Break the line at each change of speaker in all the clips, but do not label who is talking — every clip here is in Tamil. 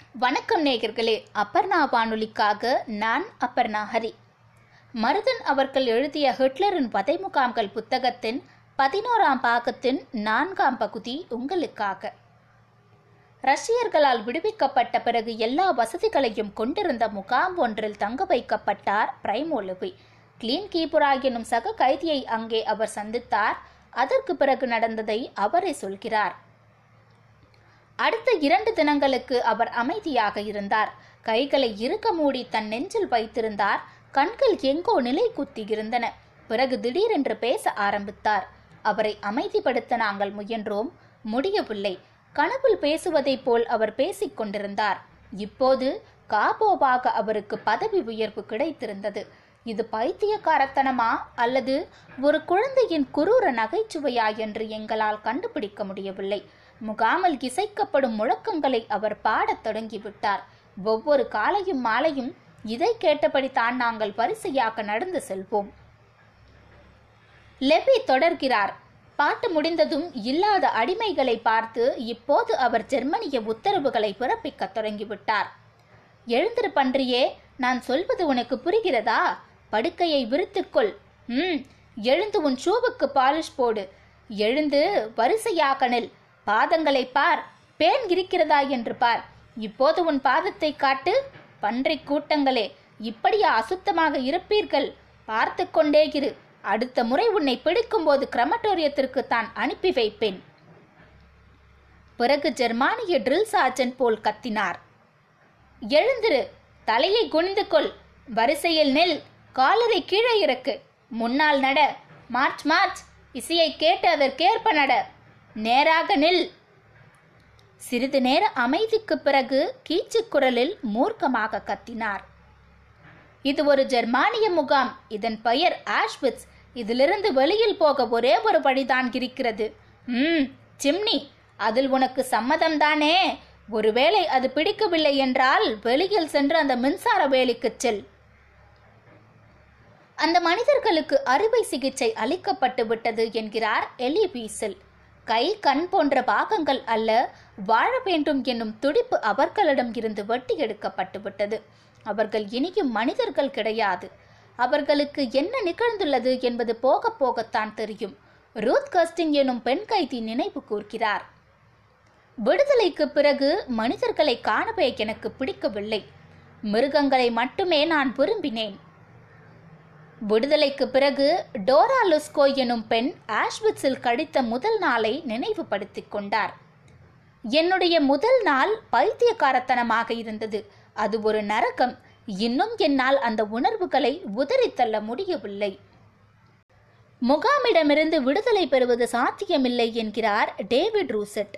வணக்கம் நேயர்களே அப்பர்ணா வானொலிக்காக நான் அப்பர்ணா ஹரி. மருதன் அவர்கள் எழுதிய ஹிட்லரின் பதை முகாம்கள் புத்தகத்தின் பதினோராம் பாகத்தின் நான்காம் பகுதி உங்களுக்காக. ரஷ்யர்களால் விடுவிக்கப்பட்ட பிறகு எல்லா வசதிகளையும் கொண்டிருந்த முகாம் ஒன்றில் தங்க வைக்கப்பட்டார் பிரைமோலுவி. கிளீன் கீபுரா எனும் சக கைதியை அங்கே அவர் சந்தித்தார். அதற்கு பிறகு நடந்ததை அவரே சொல்கிறார். அடுத்த இரண்டு தினங்களுக்கு அவர் அமைதியாக இருந்தார். கைகளை இறுக்க மூடி தன் நெஞ்சில் வைத்திருந்தார். கண்கள் எங்கோ நிலை குத்தி இருந்தன பிறகு திடீரென்று பேச ஆரம்பித்தார். அவரை அமைதிப்படுத்த நாங்கள் முயன்றோம். முடியவில்லை. கனவில் பேசுவதைப் போல் அவர் பேசிக் கொண்டிருந்தார். இப்போது காபோவாக அவருக்கு பதவி உயர்வு கிடைத்திருந்தது. இது பைத்தியக்காரத்தனமா அல்லது ஒரு குழந்தையின் குரூர நகைச்சுவையா என்று எங்களால் கண்டுபிடிக்க முடியவில்லை. முகாமில் இசைக்கப்படும் முழக்கங்களை அவர் பாடத் தொடங்கிவிட்டார். ஒவ்வொரு காலையும் மாலையும் இதை கேட்டபடித்தான் நாங்கள் வரிசையாக நடந்து செல்வோம். லெபி தொடர்கிறார். பாட்டு முடிந்ததும் இல்லாத அடிமைகளை பார்த்து இப்போது அவர் ஜெர்மனிய உத்தரவுகளை பிறப்பிக்கத் தொடங்கிவிட்டார். எழுந்திரு பன்றியே நான் சொல்வது உனக்கு புரிகிறதா? படுக்கையை விரித்துக்கொள். ம் எழுந்து உன் ஷூவுக்கு பாலிஷ் போடு. எழுந்து வரிசையாக நெல். பாதங்களை பார் பேன் இருக்கிறதா என்று பார். இப்போது உன் பாதத்தை காட்டு பன்றை கூட்டங்களே இப்படியா அசுத்தமாக இருப்பீர்கள்? பார்த்து கொண்டே இரு. அடுத்த முறை உன்னை பிடிக்கும்போது கிரமட்டோரியத்திற்கு தான் அனுப்பி வைப்பேன். பிறகு ஜெர்மானிய ட்ரில் சார்ஜன் போல் கத்தினார். எழுந்திரு தலையை குனிந்து கொள். வரிசையில் நெல். காலரை கீழே இறக்கு. முன்னால் நட. March march. இசையை கேட்டு அதற்கேற்ப நட. நேராக நில். சிறிது நேர அமைதிக்கு பிறகு கீச்சு குரலில் மூர்க்கமாக கத்தினார். இது ஒரு ஜெர்மானிய முகாம். இதன் பெயர் ஆஷ்விட்ஸ். இதிலிருந்து வெளியில் போக ஒரே ஒரு வழிதான் இருக்கிறது. ம் சிம்னி அதில் உனக்கு சம்மதம்தானே ஒருவேளை அது பிடிக்கவில்லை என்றால் வெளியில் சென்று அந்த மின்சார வேலிக்கு செல். அந்த மனிதர்களுக்கு அறுவை சிகிச்சை அளிக்கப்பட்டு விட்டது என்கிறார் எலி பீசல் கை கண் போன்ற பாகங்கள் அல்ல வாழ வேண்டும் என்னும் துடிப்பு அவர்களிடம் இருந்து வெட்டி எடுக்கப்பட்டு விட்டது. அவர்கள் இனியும் மனிதர்கள் கிடையாது. அவர்களுக்கு என்ன நிகழ்ந்துள்ளது என்பது போக போகத்தான் தெரியும். ரூத் கஸ்டிங் எனும் பெண் கைதி நினைவு கூர்கிறார். விடுதலைக்கு பிறகு மனிதர்களை காணவே எனக்கு பிடிக்கவில்லை. மிருகங்களை மட்டுமே நான் விரும்பினேன். விடுதலைக்கு பிறகு டோரா லுஸ்கோ எனும் பெண் ஆஷ்விட்ஸில் கழித்த முதல் நாளை நினைவுபடுத்திக் கொண்டார். என்னுடைய முதல் நாள் பைத்தியக்காரத்தனமாக இருந்தது. அது ஒரு நரகம். இன்னும் என்னால் அந்த உணர்வுகளை உதறித்தள்ள முடியவில்லை. முகாமிடமிருந்து விடுதலை பெறுவது சாத்தியமில்லை என்கிறார் டேவிட் ரூசெட்.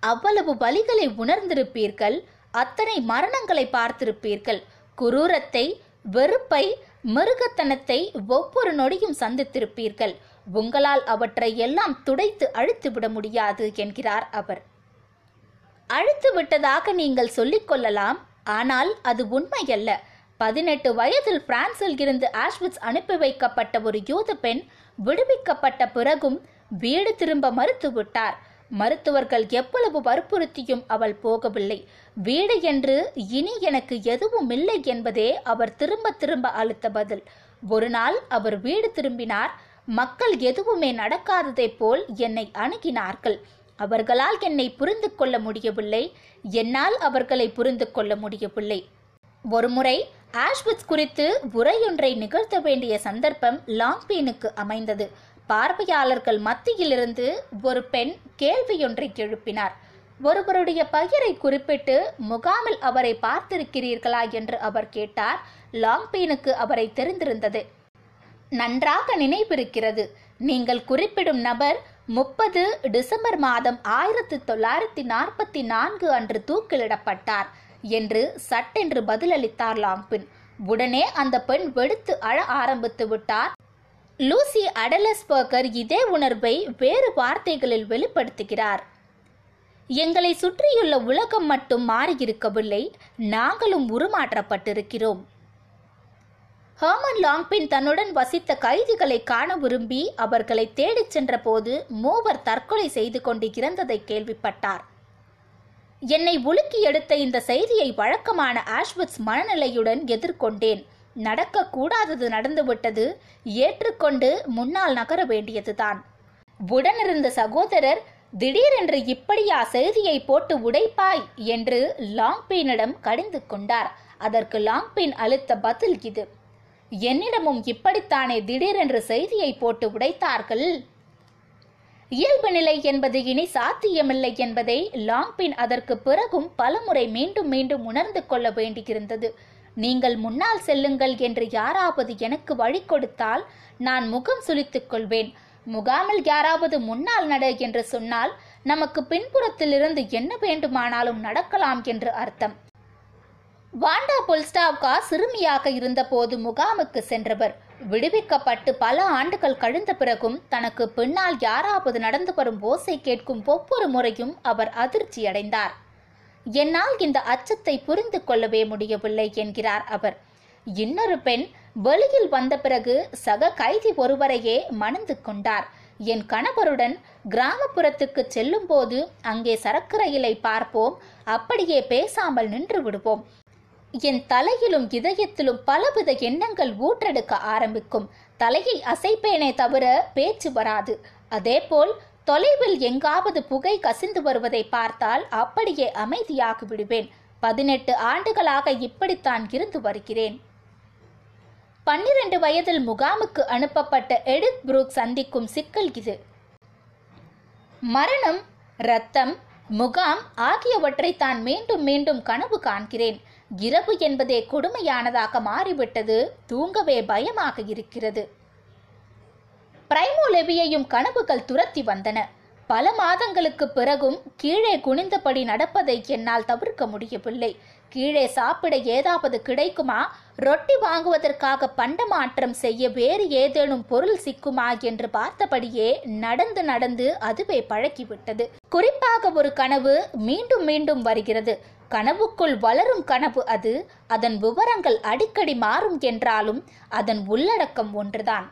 அவ்வளவு வலிகளை உணர்ந்திருப்பீர்கள். அத்தனை மரணங்களை பார்த்திருப்பீர்கள். குரூரத்தை வெறுப்பை மிருகத்தனத்தை ஒவ்வொரு நொடியும் சந்தித்திருப்பீர்கள். உங்களால் அவற்றை எல்லாம் துடைத்து அழுத்துவிட முடியாது என்கிறார் அவர். அழுத்து விட்டதாக நீங்கள் சொல்லிக்கொள்ளலாம் ஆனால் அது உண்மையல்ல. பதினெட்டு வயதில் பிரான்சில் இருந்து ஆஷ்விட்ஸ் அனுப்பி வைக்கப்பட்ட ஒரு யூத பெண் விடுவிக்கப்பட்ட பிறகும் வீடு திரும்ப மறுத்துவிட்டார். மருத்துவர்கள் எவ்வளவு வற்புறுத்தியும் அவள் போகவில்லை. வீடு என்று இனி எனக்கு எதுவும் இல்லை என்பதே அவர் திரும்ப திரும்ப அளித்த பதில். ஒரு நாள் அவர் வீடு திரும்பினார். மக்கள் எதுவுமே நடக்காததைப் போல் என்னை அணுகினார்கள். அவர்களால் என்னை புரிந்து கொள்ள முடியவில்லை. என்னால் அவர்களை புரிந்து கொள்ள முடியவில்லை. ஒருமுறை ஆஷ்வித் குறித்து உரையொன்றை நிகழ்த்த வேண்டிய சந்தர்ப்பம் லாங்பீனுக்கு அமைந்தது. பார்வையாளர்கள் மத்தியிலிருந்து ஒரு பெண் கேள்வியொன்றை எழுப்பினார். ஒருவருடைய பயிரை குறிப்பிட்டு முகாமில் அவரை பார்த்திருக்கிறீர்களா? என்று அவர் கேட்டார். லாங்பீனுக்கு அவரை தெரிந்திருந்தது. நன்றாக நினைவிருக்கிறது. நீங்கள் குறிப்பிடும் நபர் முப்பது டிசம்பர் மாதம் ஆயிரத்தி தொள்ளாயிரத்தி நாற்பத்தி நான்கு அன்று தூக்கிலிடப்பட்டார் என்று சட்டென்று பதிலளித்தார் லாங்பின். உடனே அந்த பெண் வெடித்து அழ ஆரம்பித்து விட்டார். லூசி அடலஸ்பர்கர் இதே உணர்வை வேறு வார்த்தைகளில் வெளிப்படுத்துகிறார். எங்களை சுற்றியுள்ள உலகம் மட்டும் மாறியிருக்கவில்லை நாங்களும் உருமாற்றப்பட்டிருக்கிறோம் ஹர்மன் லாங்பின் தன்னுடன் வசித்த கைதிகளை காண விரும்பி அவர்களை தேடிச் சென்றபோது மூவர் தற்கொலை செய்து கொண்டு இறந்ததை கேள்விப்பட்டார். என்னை உலுக்கி எடுத்த இந்த செய்தியை வழக்கமான ஆஷ்விட்ஸ் மனநிலையுடன் எதிர்கொண்டேன். நடக்கக்கூடாதது நடந்துவிட்டது ஏற்றுக்கொண்டு முன்னால் நகர வேண்டியதுதான். உடனிருந்த சகோதரர் திடீரென்று இப்படியா செய்தியை போட்டு உடைப்பாய்? என்று லாங்பீனிடம் கடிந்து கொண்டார். அதற்கு லாங்பீன் அளித்த பதில் இது. என்னிடமும் இப்படித்தானே திடீரென்று செய்தியை போட்டு உடைத்தார்கள்? இயல்பு நிலை என்பது இனி சாத்தியமில்லை என்பதை லாங்பின் அதற்கு பிறகும் பலமுறை மீண்டும் மீண்டும் உணர்ந்து கொள்ள வேண்டியிருந்தது. நீங்கள் முன்னால் செல்லுங்கள் என்று யாராவது எனக்கு வழி கொடுத்தால் நான் முகம் சுழித்துக் கொள்வேன். முகாமில் யாராவது முன்னால் நட என்று சொன்னால் நமக்கு பின்புறத்திலிருந்து என்ன வேண்டுமானாலும் நடக்கலாம் என்று அர்த்தம். வாண்டா பொல்ஸ்டாவ்கா சிறுமியாக இருந்தபோது முகாமுக்கு சென்றவர். விடுவிக்கப்பட்டு பல ஆண்டுகள் கழிந்த பிறகும் தனக்கு பின்னால் யாராவது நடந்து வரும் ஓசை கேட்கும் ஒவ்வொரு முறையும் அவர் அதிர்ச்சியடைந்தார். என்னால் இந்த அச்சத்தை புரிந்து கொள்ளவே முடியவில்லை என்கிறார் அவர். இன்னொரு பெண் வெளியில் வந்த பிறகு சக கைதி ஒருவரையே மணந்து கொண்டார். என் கணவருடன் கிராமப்புறத்துக்கு செல்லும் போது அங்கே சரக்கு ரயிலை பார்ப்போம் அப்படியே பேசாமல் நின்று விடுவோம். என் தலையிலும் இதயத்திலும் பலவித எண்ணங்கள் ஊற்றெடுக்க ஆரம்பிக்கும். தலையை அசைப்பேனே தவிர பேச்சு வராது. அதேபோல் தொலைவில் எங்காவது புகை கசிந்து வருவதை பார்த்தால் அப்படியே அமைதியாகி விடுவேன் பதினெட்டு ஆண்டுகளாக இப்படித்தான் இருந்து வருகிறேன். பன்னிரண்டு வயதில் முகாமுக்கு அனுப்பப்பட்ட எடித் புரூக் சந்திக்கும் சிக்கல் இது. மரணம் ரத்தம் முகாம் ஆகியவற்றை தான் மீண்டும் மீண்டும் கனவு காண்கிறேன். இரவு என்பதே கொடுமையானதாக மாறிவிட்டது தூங்கவே பயமாக இருக்கிறது. பிரைமோ லெவியையும் கனவுகள் துரத்தி வந்தன. பல மாதங்களுக்கு பிறகும் கீழே குனிந்தபடி நடப்பதை என்னால் தவிர்க்க முடியவில்லை. கீழே சாப்பிட ஏதாவது கிடைக்குமா? ரொட்டி வாங்குவதற்காக பண்டமாற்றம் செய்ய வேறு ஏதேனும் பொருள் சிக்குமா என்று பார்த்தபடியே நடந்து நடந்து அதுவே பழக்கிவிட்டது குறிப்பாக ஒரு கனவு மீண்டும் மீண்டும் வருகிறது. கனவுக்குள் வளரும் கனவு அது. அதன் விவரங்கள் அடிக்கடி மாறும் என்றாலும் அதன் உள்ளடக்கம் ஒன்றுதான்.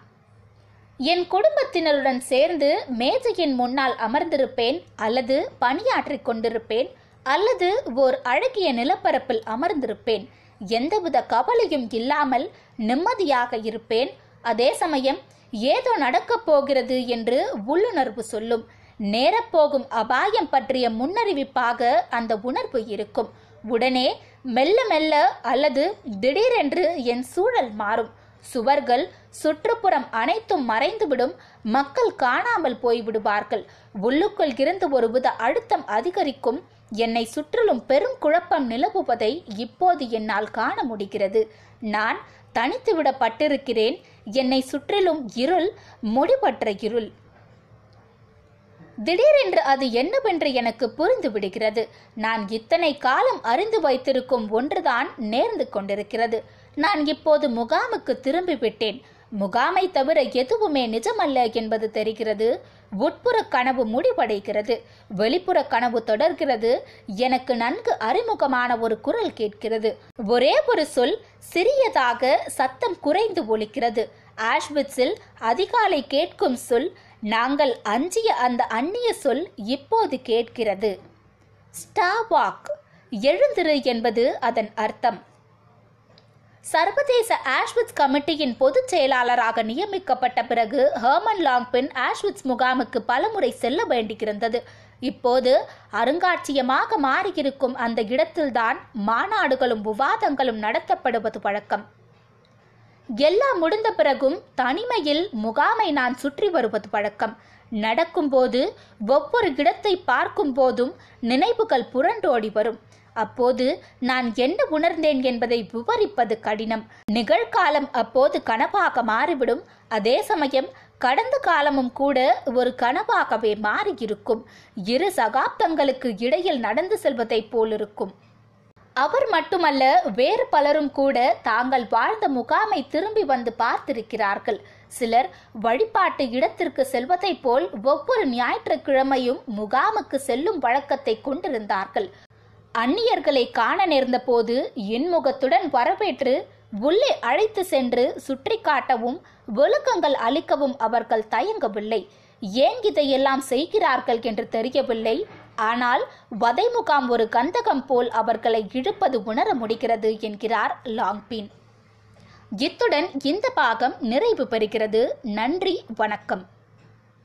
என் குடும்பத்தினருடன் சேர்ந்து மேஜையின் முன்னால் அமர்ந்திருப்பேன் அல்லது பணியாற்றிக் கொண்டிருப்பேன் அல்லது ஓர் அழகிய நிலப்பரப்பில் அமர்ந்திருப்பேன். எந்தவித கவலையும் இல்லாமல் நிம்மதியாக இருப்பேன். அதே சமயம் ஏதோ நடக்கப் போகிறது என்று உள்ளுணர்வு சொல்லும். நேரப்போகும் அபாயம் பற்றிய முன்னறிவிப்பாக அந்த உணர்வு இருக்கும். உடனே மெல்ல மெல்ல அல்லது திடீரென்று என் சூழல் மாறும். சுவர்கள் சுற்றுப்புறம் அனைத்தும் மறைந்துவிடும். மக்கள் காணாமல் போய்விடுவார்கள். உள்ளுக்குள் இருந்து ஒருவித அழுத்தம் அதிகரிக்கும். என்னை சுற்றிலும் பெரும் குழப்பம் நிலவுவதை இப்போது என்னால் காண முடிகிறது. நான் தனித்துவிடப்பட்டிருக்கிறேன். என்னை சுற்றிலும் இருள் முடிபற்ற இருள். திடீரென்று அது என்னவென்று எனக்கு புரிந்து விடுகிறது. நான் இத்தனை காலம் அறிந்து வைத்திருக்கும் ஒன்றுதான் நேர்ந்து கொண்டிருக்கிறது. நான் இப்போது முகாமுக்கு திரும்பி விட்டேன் முகாமை தவிர எதுவுமே நிஜமல்ல என்பது தெரிகிறது. உட்புற கனவு முடிவடைகிறது. வெளிப்புற கனவு தொடர்கிறது. எனக்கு நன்கு அறிமுகமான ஒரு குரல் கேட்கிறது. ஒரே ஒரு சொல் சிறியதாக சத்தம் குறைந்து ஒலிக்கிறது. ஆஷ்விட்ஸில் அதிகாலை கேட்கும் சொல் நாங்கள் அஞ்சிய அந்த அந்நிய சொல் இப்போது கேட்கிறது. ஸ்டாவாக் எழுந்திரு என்பது அதன் அர்த்தம். சர்வதேச ஆஷ்விட்ஸ் கமிட்டியின் பொதுச் செயலாளராக நியமிக்கப்பட்ட பிறகு ஹெர்மன் லாங்பின் ஆஷ்விட்ஸ் முகாமுக்கு பலமுறை செல்ல வேண்டியிருந்தது. இப்போது அருங்காட்சியமாக மாறியிருக்கும் அந்த இடத்தில்தான் மாநாடுகளும் விவாதங்களும் நடத்தப்படுவது வழக்கம். எல்லாம் முடிந்த பிறகும் தனிமையில் முகாமை நான் சுற்றி வருவது வழக்கம். நடக்கும்போது ஒவ்வொரு இடத்தை பார்க்கும் போதும் நினைவுகள் புரண்டோடி வரும். அப்போது நான் என்ன உணர்ந்தேன் என்பதை விவரிப்பது கடினம். நிகழ்காலம் அப்போது கனவாக மாறிவிடும். அதே சமயம் கடந்த காலமும் கூட ஒரு கனவாகவே மாறியிருக்கும். இரு சகாப்தங்களுக்கு இடையில் நடந்து செல்வதைப் போலிருக்கும். அவர் மட்டுமல்ல வேறு பலரும் கூட தாங்கள் வாழ்ந்த முகாமை திரும்பி வந்து பார்த்திருக்கிறார்கள். சிலர் வழிபாட்டு இடத்திற்கு செல்வதைப் போல் ஒவ்வொரு ஞாயிற்றுக்கிழமையும் முகாமுக்கு செல்லும் வழக்கத்தை கொண்டிருந்தார்கள். அந்நியர்களை காண நேர்ந்தபோது இன்முகத்துடன் வரவேற்று உள்ளே அழைத்து சென்று சுற்றி காட்டவும் ஒழுக்கங்கள் அளிக்கவும் அவர்கள் தயங்கவில்லை. ஏன் இதையெல்லாம் செய்கிறார்கள் என்று தெரியவில்லை. ஆனால் வதை முகாம் ஒரு கந்தகம் போல் அவர்களை இழுப்பது உணர முடிகிறது என்கிறார் லாங்பின். இத்துடன் இந்த பாகம் நிறைவு பெறுகிறது. நன்றி வணக்கம்.